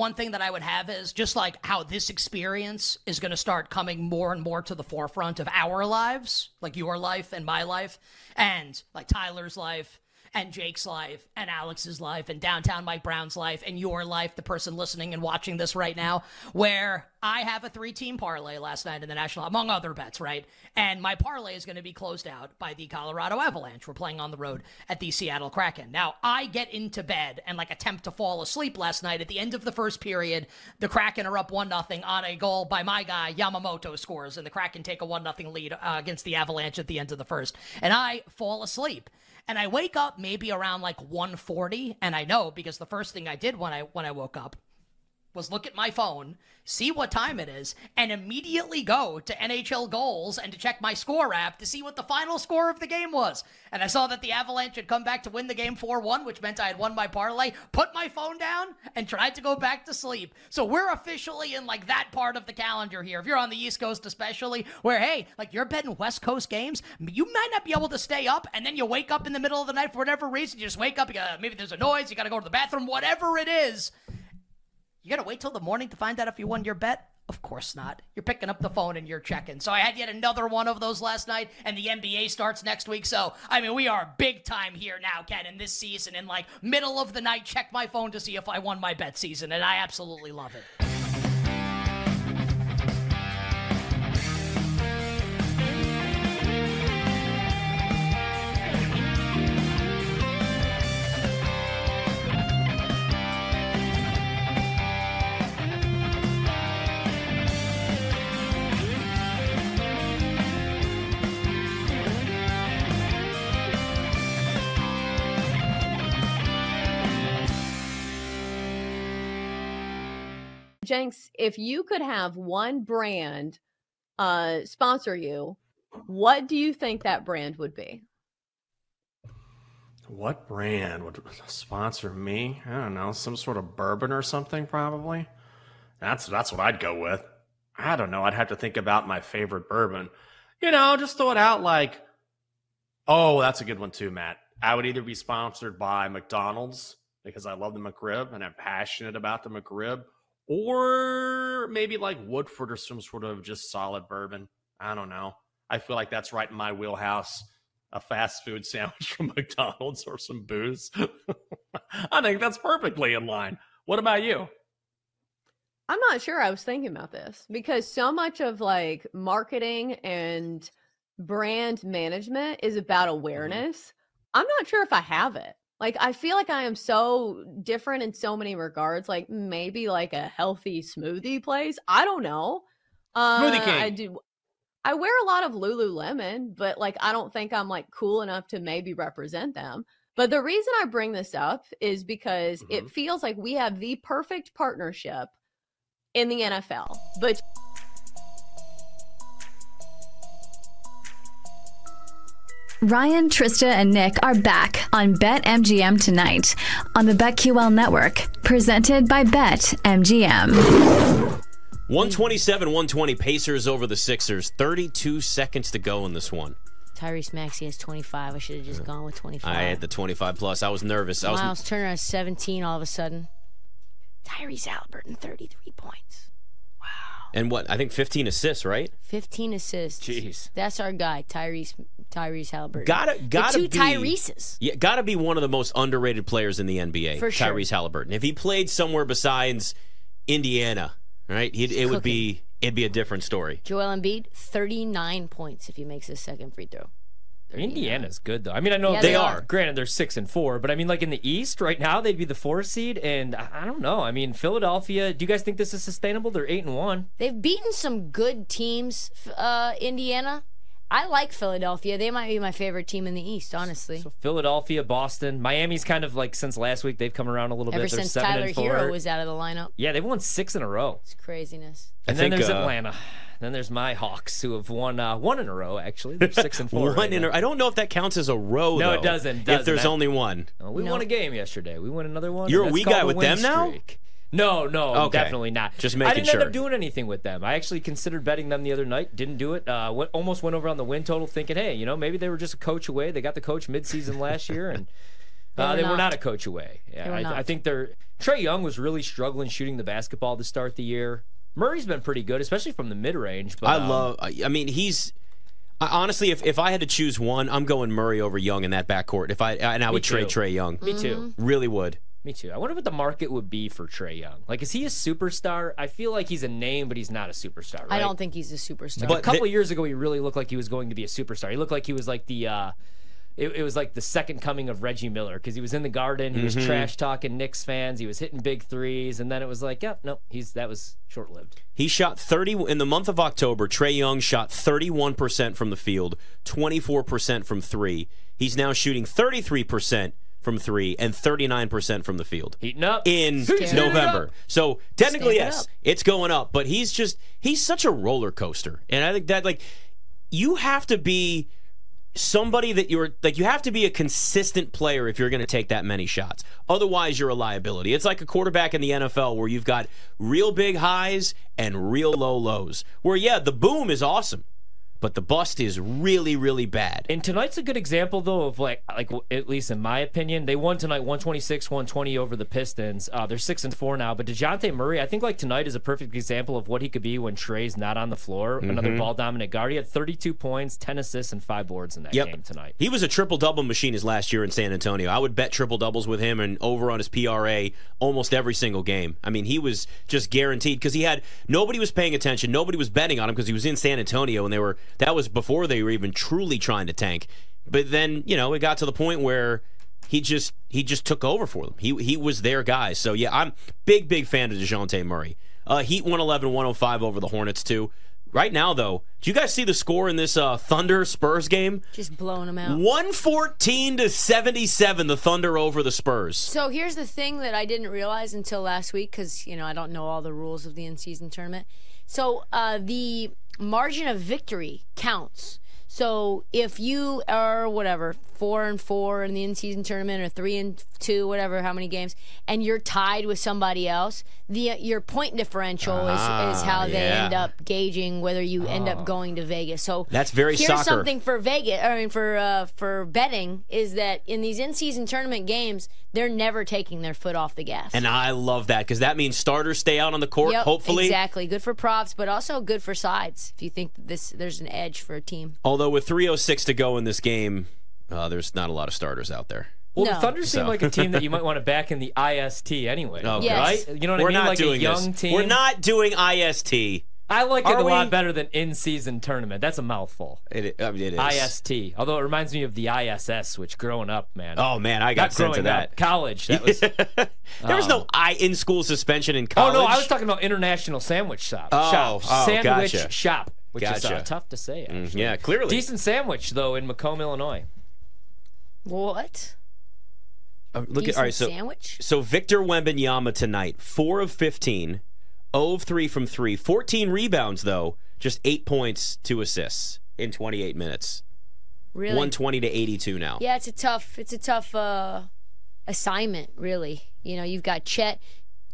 one thing that I would have is just like how this experience is going to start coming more and more to the forefront of our lives, like your life and my life, and like Tyler's life and Jake's life and Alex's life and downtown Mike Brown's life and your life, the person listening and watching this right now, where I have a three team parlay last night in the National, among other bets, right? And my parlay is going to be closed out by the Colorado Avalanche. We're playing on the road at the Seattle Kraken. Now, I get into bed and like attempt to fall asleep last night. At the end of the first period, the Kraken are up 1 0 on a goal by my guy, Yamamoto scores, and the Kraken take a 1 0 lead uh, against the Avalanche at the end of the first. And I fall asleep and I wake up maybe around like 1:40 and I know because the first thing I did when I when I woke up was look at my phone, see what time it is, and immediately go to NHL goals and to check my score app to see what the final score of the game was. And I saw that the Avalanche had come back to win the game 4 1, which meant I had won my parlay, put my phone down, and tried to go back to sleep. So we're officially in like that part of the calendar here. If you're on the East Coast, especially, where, hey, like you're betting West Coast games, you might not be able to stay up, and then you wake up in the middle of the night for whatever reason. You just wake up, you gotta, maybe there's a noise, you gotta go to the bathroom, whatever it is. You got to wait till the morning to find out if you won your bet? Of course not. You're picking up the phone and you're checking. So I had yet another one of those last night, and the NBA starts next week. So, I mean, we are big time here now, Ken, in this season. In like middle of the night, check my phone to see if I won my bet season, and I absolutely love it. Jenks, if you could have one brand uh, sponsor you, what do you think that brand would be? What brand would sponsor me? I don't know, some sort of bourbon or something, probably. That's that's what I'd go with. I don't know. I'd have to think about my favorite bourbon. You know, just throw it out like, oh, that's a good one too, Matt. I would either be sponsored by McDonald's because I love the McRib and I'm passionate about the McRib, or maybe like Woodford or some sort of just solid bourbon. I don't know. I feel like that's right in my wheelhouse. A fast food sandwich from McDonald's or some booze. I think that's perfectly in line. What about you? I'm not sure. I was thinking about this because so much of like marketing and brand management is about Mm-hmm. awareness. I'm not sure if I have it. Like I feel like I am so different in so many regards. Like maybe like a healthy smoothie place. I don't know. Uh, Smoothie King. I do. I wear a lot of Lululemon, but like I don't think I'm like cool enough to maybe represent them. But the reason I bring this up is because Mm-hmm. it feels like we have the perfect partnership in the NFL. But Ryan, Trysta, and Nick are back on BetMGM tonight on the BetQL network, presented by BetMGM. 127 120 Pacers over the Sixers. 32 seconds to go in this one. Tyrese Maxey has 25. I should have just gone with 25. I had the 25 plus. I was nervous. I was Miles Turner has 17 all of a sudden. Tyrese Halliburton, 33 points. And what? I think 15 assists, right? 15 assists. Jeez. That's our guy, Tyrese Tyrese Halliburton. Gotta gotta the two be Tyreses. Yeah, gotta be one of the most underrated players in the NBA. For sure. Tyrese Halliburton. If he played somewhere besides Indiana, right? He'd, it would be it'd be a different story. Joel Embiid, 39 points if he makes his second free throw. Indiana's good though. I mean, I know Yeah, they, are. are. Granted, they're six and four, but I mean, like in the East right now, they'd be the four seed, and I I don't know. I mean, Philadelphia. Do you guys think this is sustainable? They're eight and one. They've beaten some good teams, f- uh, Indiana. I like Philadelphia. They might be my favorite team in the East, honestly. Philadelphia, Boston, Miami's kind of like since last week they've come around a little Ever bit. They're since seven Tyler and four. Herro was out of the lineup. yeah, they've won six in a row. It's craziness. And I then think, there's uh, Atlanta. Then there's my Hawks who have won uh, one in a row. Actually, they're six and four. One right in now. a, I don't know if that counts as a row. No, though, it doesn't, If doesn't. there's That- only one. We No. won a game yesterday. We won another one. You're a that's we guy called with win them now? Streak. No, no, Okay. definitely not. Just making sure. I didn't end up doing anything with them. I actually considered betting them the other night. Didn't do it. Uh, went, almost went over on the win total, thinking, hey, you know, maybe they were just a coach away. They got the coach midseason last year, and They Uh, were they were not. not a coach away. Yeah, They were I, not. I think they're. Trae Young was really struggling shooting the basketball to start the year. Murray's been pretty good, especially from the mid range. But I um, love. I I mean, he's. Honestly, if, if I had to choose one, I'm going Murray over Young in that backcourt. If I and I would trade. Trae Young. Me too. Really would. Me too. I wonder what the market would be for Trae Young. Like, is he a superstar? I feel like he's a name, but he's not a superstar. Right? I don't think he's a superstar. Like a couple of years ago, he really looked like he was going to be a superstar. He looked like he was like the. Uh, it, it was like the second coming of Reggie Miller because he was in the Garden. He was Mhm. trash talking Knicks fans. He was hitting big threes, and then it was like, yep, no, he's that was short lived. He shot 30 in the month of October. Trae Young shot 31% from the field, 24% from 3. He's now shooting 33% from 3 and 39% from the field. Heating up in Heating November. up. So technically Stamp it yes, up. it's going up, but he's just he's such a roller coaster. And I think that like you have to be somebody that you're like you have to be a consistent player if you're going to take that many shots. Otherwise, you're a liability. It's like a quarterback in the NFL where you've got real big highs and real low lows. Where yeah, the boom is awesome, but the bust is really really bad. And tonight's a good example, though, of like, like at least in my opinion, they won tonight, 126, 120 over the Pistons. Uh, they're six and four now. But Dejounte Murray, I think like tonight is a perfect example of what he could be when Trae's not on the floor. Another Mhm. ball dominant guard. He had 32 points, 10 assists, and five boards in that Yep. game tonight. He was a triple double machine his last year in San Antonio. I would bet triple doubles with him and over on his PRA almost every single game. I mean, he was just guaranteed because he had nobody was paying attention, nobody was betting on him because he was in San Antonio and they were that was before they were even truly trying to tank. But then you know it got to the point where he just he just took over for them. He he was their guy. So yeah, I'm big big fan of Dejounte Murray. Uh, Heat 111 105 over the Hornets too. Right now though, do you guys see the score in this uh, Thunder Spurs game? Just blowing them out. 114 to 77 the Thunder over the Spurs. So here's the thing that I didn't realize until last week because you know I don't know all the rules of the in-season tournament. So uh, the margin of victory counts. So if you are whatever four and four in the in-season tournament or three and two, whatever, how many games, and you're tied with somebody else, the your point differential is, Ah, is how they end up gauging whether you end Oh. up going to Vegas. So That's very here's soccer. something for Vegas. I mean, for uh, for betting is that in these in-season tournament games, they're never taking their foot off the gas. And I love that because that means starters stay out on the court, Yep, hopefully. exactly good for props, but also good for sides. If you think this there's an edge for a team. Although with 306 to go in this game, uh, there's not a lot of starters out there. Well, No. the Thunder seem So- like a team that you might want to back in the IST anyway. Oh, Yes. Right? You know what We're I mean? not like doing a young this. team. We're not doing IST. I like it Are a lot better than in-season tournament. That's a mouthful. It, I mean, it is. IST. Although it reminds me of the ISS, which growing up, man. Oh man, I got Not sent to growing up, that. College. That was. there was no I in school suspension in college. oh no, I was talking about international sandwich shop. Oh, shop. oh, sandwich gotcha. shop, which is uh, Gotcha. tough to say. Mm, yeah, clearly. Decent sandwich though in Macomb, Illinois. What? Uh, look at all right. So sandwich. so Victor Wembanyama tonight, four of 15, 0 of three from three, 14 rebounds though, just eight points, two assists in 28 minutes. Really? 120 to 82 now. Yeah, it's a tough. It's a tough uh, assignment, really. You know, you've got Chet.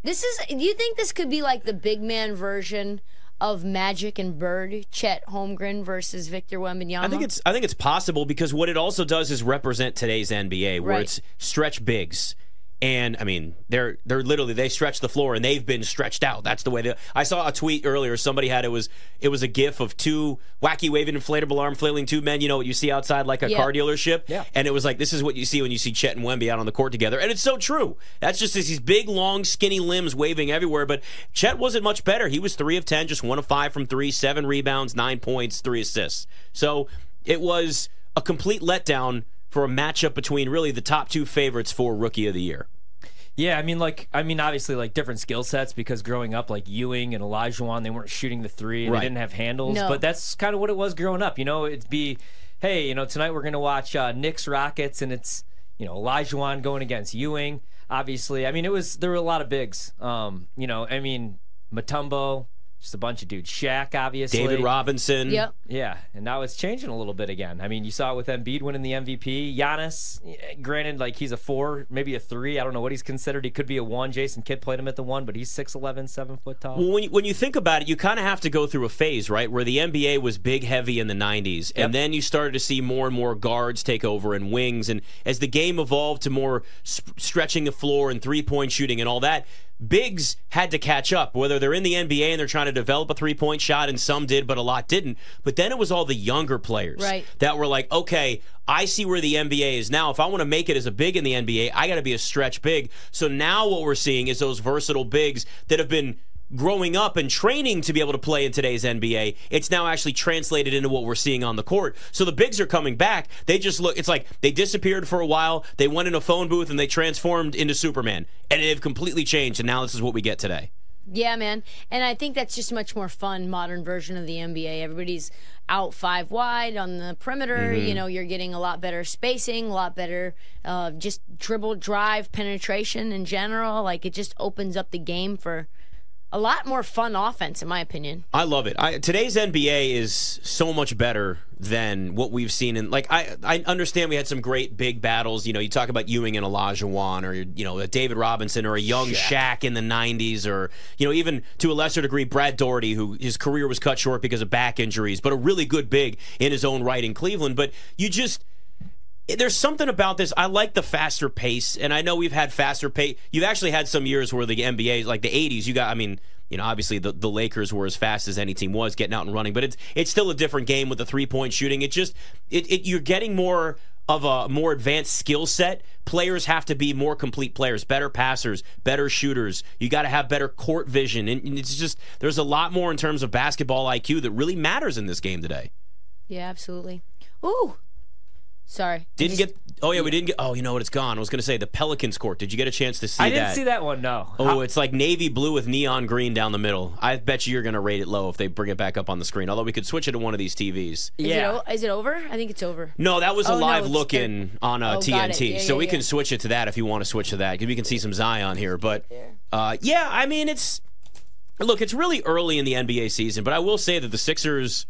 This is. Do you think this could be like the big man version of Magic and Bird? Chet Holmgren versus Victor Wembanyama. I think it's I think it's possible because what it also does is represent today's NBA, where Right. it's stretch bigs, and I mean they're they're literally they stretch the floor and they've been stretched out. That's the way they. I saw a tweet earlier. Somebody had it was it was a gif of two wacky waving inflatable arm flailing two men. You know what you see outside like a Yeah. car dealership. Yeah. And it was like this is what you see when you see Chet and Wemby out on the court together, and it's so true. That's just these big, long, skinny limbs waving everywhere. But Chet wasn't much better. He was three of ten, just one of five from three, seven rebounds, nine points, three assists. So it was a complete letdown for a matchup between really the top two favorites for Rookie of the Year. Yeah, I mean, like, I mean, obviously, like different skill sets because growing up, like Ewing and Olajuwon they weren't shooting the three and Right. they didn't have handles. No. But that's kind of what it was growing up. You know, it'd be, hey, you know, tonight we're gonna watch uh, Knicks Rockets, and it's you know Olajuwon going against Ewing. Obviously, I mean, it was there were a lot of bigs. Um, you know, I mean, Mutombo, Just a bunch of dudes. Shaq, obviously. David Robinson. Yep. Yeah, and now it's changing a little bit again. I mean, you saw it with Embiid winning the MVP. Giannis, eh, granted, like he's a four, maybe a three. I don't know what he's considered. He could be a one. Jason Kidd played him at the one, but he's 6'11", 7 foot tall. Well, when you, when you think about it, you kind of have to go through a phase, right, where the NBA was big, heavy in the '90s, and then you started to see more and more guards take over and wings, and as the game evolved to more sp- stretching the floor and three point shooting and all that. Bigs had to catch up, whether they're in the NBA and they're trying to develop a three point shot, and some did, but a lot didn't. But then it was all the younger players Right. that were like, okay, I see where the NBA is now. If I want to make it as a big in the NBA, I got to be a stretch big. So now what we're seeing is those versatile bigs that have been growing up and training to be able to play in today's NBA. It's now actually translated into what we're seeing on the court. So the bigs are coming back. They just look, it's like they disappeared for a while. They went in a phone booth and they transformed into Superman. And they've completely changed. And now this is what we get today. Yeah, man. And I think that's just much more fun, modern version of the NBA. Everybody's out five wide on the perimeter. Mm-hmm. You know, you're getting a lot better spacing, a lot better uh, just dribble, drive, penetration in general. Like it just opens up the game for a lot more fun offense, in my opinion. I love it. I, today's NBA is so much better than what we've seen And Like I, I understand we had some great big battles. You know, you talk about Ewing and Olajuwon, or you know, a David Robinson, or a young Shaq, in the '90s, or you know, even to a lesser degree, Brad Daugherty, who his career was cut short because of back injuries, but a really good big in his own right in Cleveland. But you just there's something about this. I like the faster pace, and I know we've had faster pace. You've actually had some years where the NBA, like the '80s, you got. I mean, you know, obviously the, the Lakers were as fast as any team was getting out and running, but it's it's still a different game with the three point shooting. It just it, it you're getting more of a more advanced skill set. Players have to be more complete players, better passers, better shooters. You got to have better court vision, and and it's just there's a lot more in terms of basketball IQ that really matters in this game today. Yeah, absolutely. Ooh. Sorry. Didn't get. Oh yeah, we didn't get. Oh, you know what? It's gone. I was going to say the Pelicans court. Did you get a chance to see I that? didn't see that one. No. Oh, it's like navy blue with neon green down the middle. I bet you you're going to rate it low if they bring it back up on the screen. Although we could switch it to one of these TVs. Is, yeah. it, o- is it over? I think it's over. No, that was a Oh, no, live it's look in on uh, Oh, got it. TNT. Yeah, so yeah, we yeah. can switch it to that if you want to switch to that because we can see some Zion here. But uh, yeah, I mean it's look, it's really early in the NBA season, but I will say that the Sixers.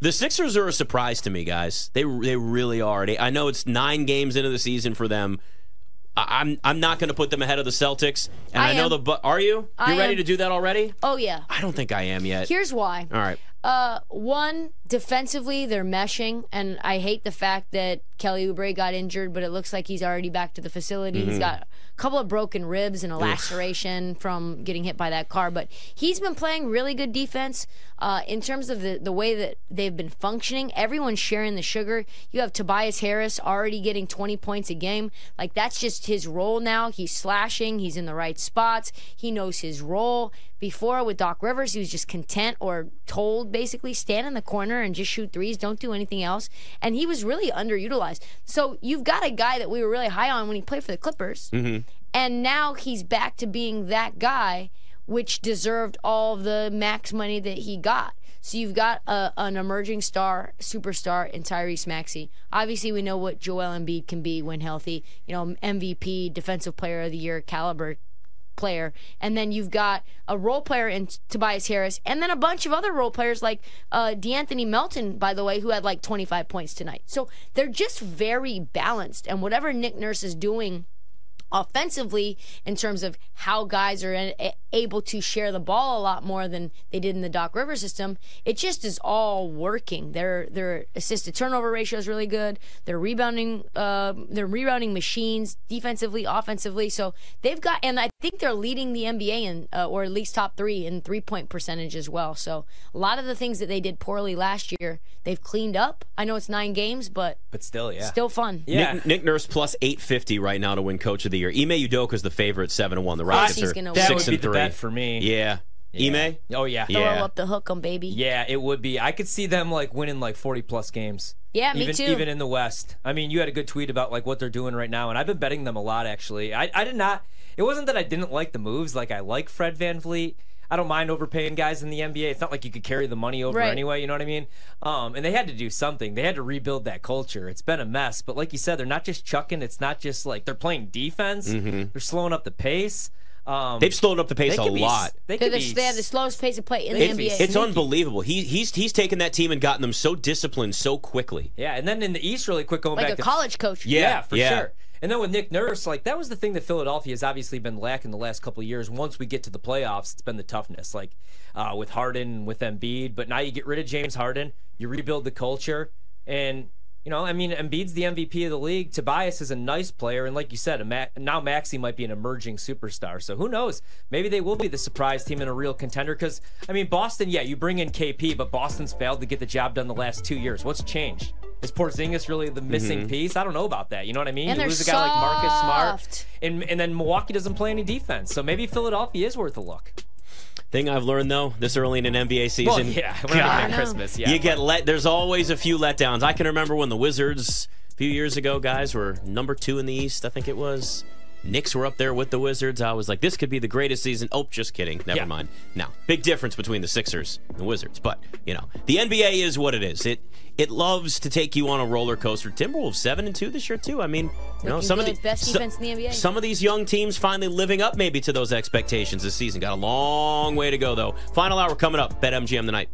The Sixers are a surprise to me, guys. They they really are. They, I know it's nine games into the season for them. I, I'm I'm not going to put them ahead of the Celtics, and I, I know am. the. But are you? You ready am. to do that already? Oh yeah. I don't think I am yet. Here's why. All right. Uh, one defensively, they're meshing, and I hate the fact that Kelly Oubre got injured, but it looks like he's already back to the facility. Mm-hmm. He's got a couple of broken ribs and a laceration from getting hit by that car, but he's been playing really good defense. Uh, in terms of the, the way that they've been functioning, everyone's sharing the sugar. You have Tobias Harris already getting 20 points a game. Like, that's just his role now. He's slashing, he's in the right spots, he knows his role. Before with Doc Rivers, he was just content or told basically stand in the corner and just shoot threes, don't do anything else. And he was really underutilized. So you've got a guy that we were really high on when he played for the Clippers, mm-hmm. and now he's back to being that guy, which deserved all the max money that he got. So you've got a, an emerging star, superstar in Tyrese Maxey. Obviously, we know what Joel Embiid can be when healthy. You know, MVP, Defensive Player of the Year caliber player. And then you've got a role player in Tobias Harris, and then a bunch of other role players like uh, De'Anthony Melton, by the way, who had like 25 points tonight. So they're just very balanced. And whatever Nick Nurse is doing offensively in terms of how guys are able to share the ball a lot more than they did in the Doc Rivers system. It just is all working. Their their assisted turnover ratio is really good. They're rebounding uh, their rebounding machines defensively, offensively. So they've got and I think they're leading the NBA in uh, or at least top three in three point percentage as well. So a lot of the things that they did poorly last year, they've cleaned up. I know it's nine games, but But still, yeah. still fun. Yeah. Nick, Nick Nurse plus 850 right now to win Coach of the Year. Ime is the favorite, 7 to 1. The Rockets are gonna That six would be and the three. bet for me. Yeah. Ime? Oh yeah. Throw Yeah. up the hook, hook 'em, baby. Yeah, it would be. I could see them like winning like 40 plus games. Yeah, me even, too. Even in the West. I mean, you had a good tweet about like what they're doing right now, and I've been betting them a lot actually. I, I did not. It wasn't that I didn't like the moves. Like I like Fred VanVleet. I don't mind overpaying guys in the NBA. It's not like you could carry the money over Right. anyway. You know what I mean? Um, and they had to do something. They had to rebuild that culture. It's been a mess. But like you said, they're not just chucking. It's not just like they're playing defense. Mm-hmm. They're slowing up the pace. Um, They've slowed up the pace they a be- lot. They They're the, be they have the slowest pace of play in the They be NBA. It's unbelievable. He, he's he's taken that team and gotten them so disciplined so quickly. Yeah, and then in the East, really quick, going like back a to college coach. Yeah, for yeah. sure. And then with Nick Nurse, like that was the thing that Philadelphia has obviously been lacking the last couple of years. Once we get to the playoffs, it's been the toughness, like uh, with Harden, with Embiid. But now you get rid of James Harden, you rebuild the culture, and you know, I mean, Embiid's the MVP of the league. Tobias is a nice player, and like you said, Ma- now Maxey might be an emerging superstar. So who knows? Maybe they will be the surprise team and a real contender. Because I mean, Boston, yeah, you bring in KP, but Boston's failed to get the job done the last two years. What's changed? Is Porzingis really the missing Mhm. piece? I don't know about that. You know what I mean? And you they're lose a guy like Marcus Smart, soft. and and then Milwaukee doesn't play any defense. So maybe Philadelphia is worth a look. Thing I've learned though, this early in an NBA season, Well, yeah, we're not God, Christmas. Yeah, you get let. There's always a few letdowns. I can remember when the Wizards a few years ago, guys, were number two in the East. I think it was. Knicks were up there with the Wizards. I was like, this could be the greatest season. Oh, just kidding. Never Yeah. mind. Now, big difference between the Sixers and the Wizards, but you know, the NBA is what it is. It it loves to take you on a roller coaster. Timberwolves seven and two this year too. I mean, you know, some of the Best so- defense in the NBA. Some of these young teams finally living up maybe to those expectations this season. Got a long way to go though. Final hour coming up. Bet MGM tonight.